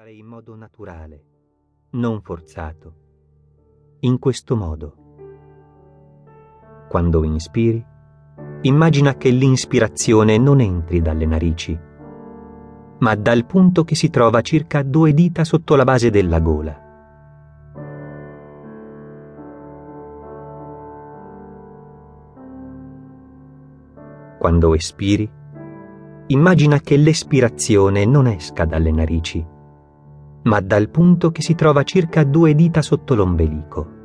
respirare in modo naturale, non forzato. In questo modo. Quando inspiri, immagina che l'inspirazione non entri dalle narici, ma dal punto che si trova circa due dita sotto la base della gola. Quando espiri, immagina che l'espirazione non esca dalle narici, ma dal punto che si trova circa due dita sotto l'ombelico.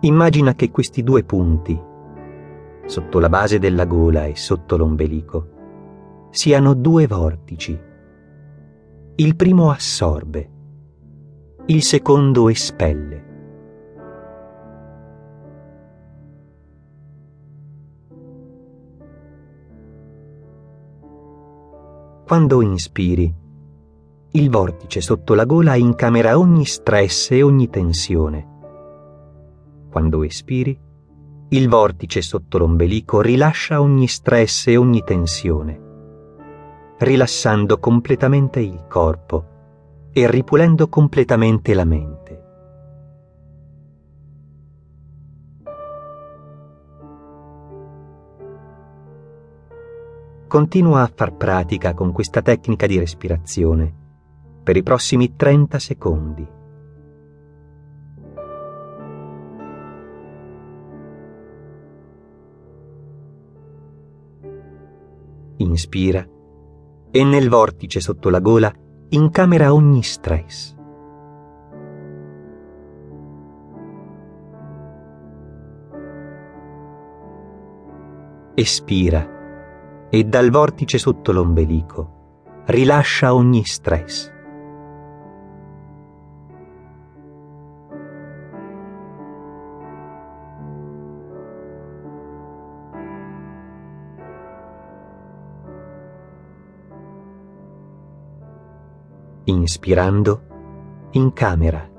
Immagina che questi due punti, sotto la base della gola e sotto l'ombelico, siano due vortici. Il primo assorbe, il secondo espelle. Quando inspiri, il vortice sotto la gola incamera ogni stress e ogni tensione. Quando espiri, il vortice sotto l'ombelico rilascia ogni stress e ogni tensione, rilassando completamente il corpo e ripulendo completamente la mente. Continua a far pratica con questa tecnica di respirazione per i prossimi 30 secondi. Inspira e nel vortice sotto la gola incamera ogni stress. Espira e dal vortice sotto l'ombelico rilascia ogni stress. inspirando, in camera.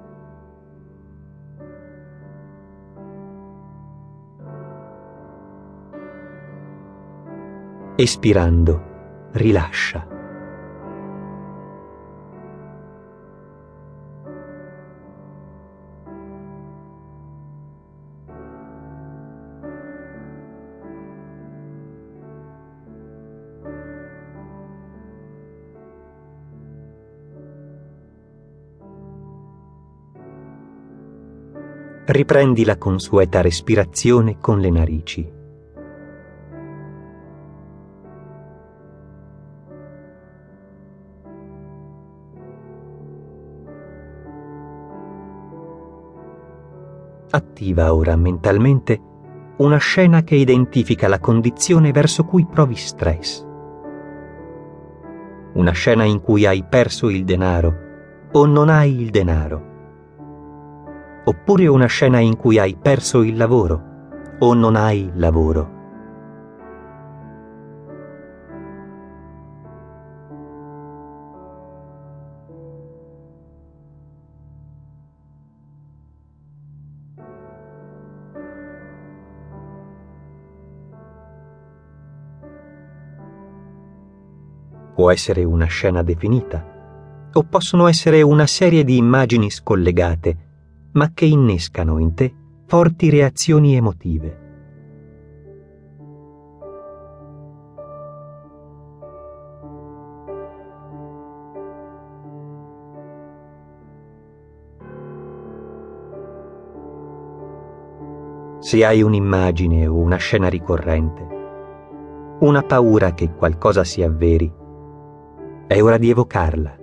Espirando, rilascia. riprendi la consueta respirazione con le narici. Attiva ora mentalmente una scena che identifica la condizione verso cui provi stress. Una scena in cui hai perso il denaro o non hai il denaro oppure una scena in cui hai perso il lavoro o non hai lavoro. Può essere una scena definita o possono essere una serie di immagini scollegate ma che innescano in te forti reazioni emotive. Se hai un'immagine o una scena ricorrente, una paura che qualcosa si avveri, è ora di evocarla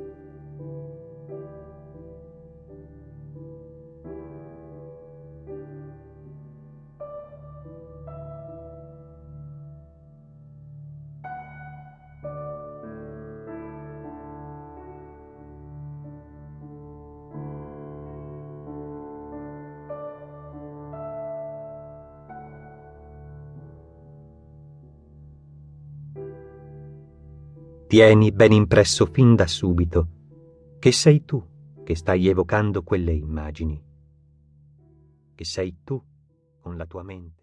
Tieni ben impresso fin da subito che sei tu che stai evocando quelle immagini, che sei tu con la tua mente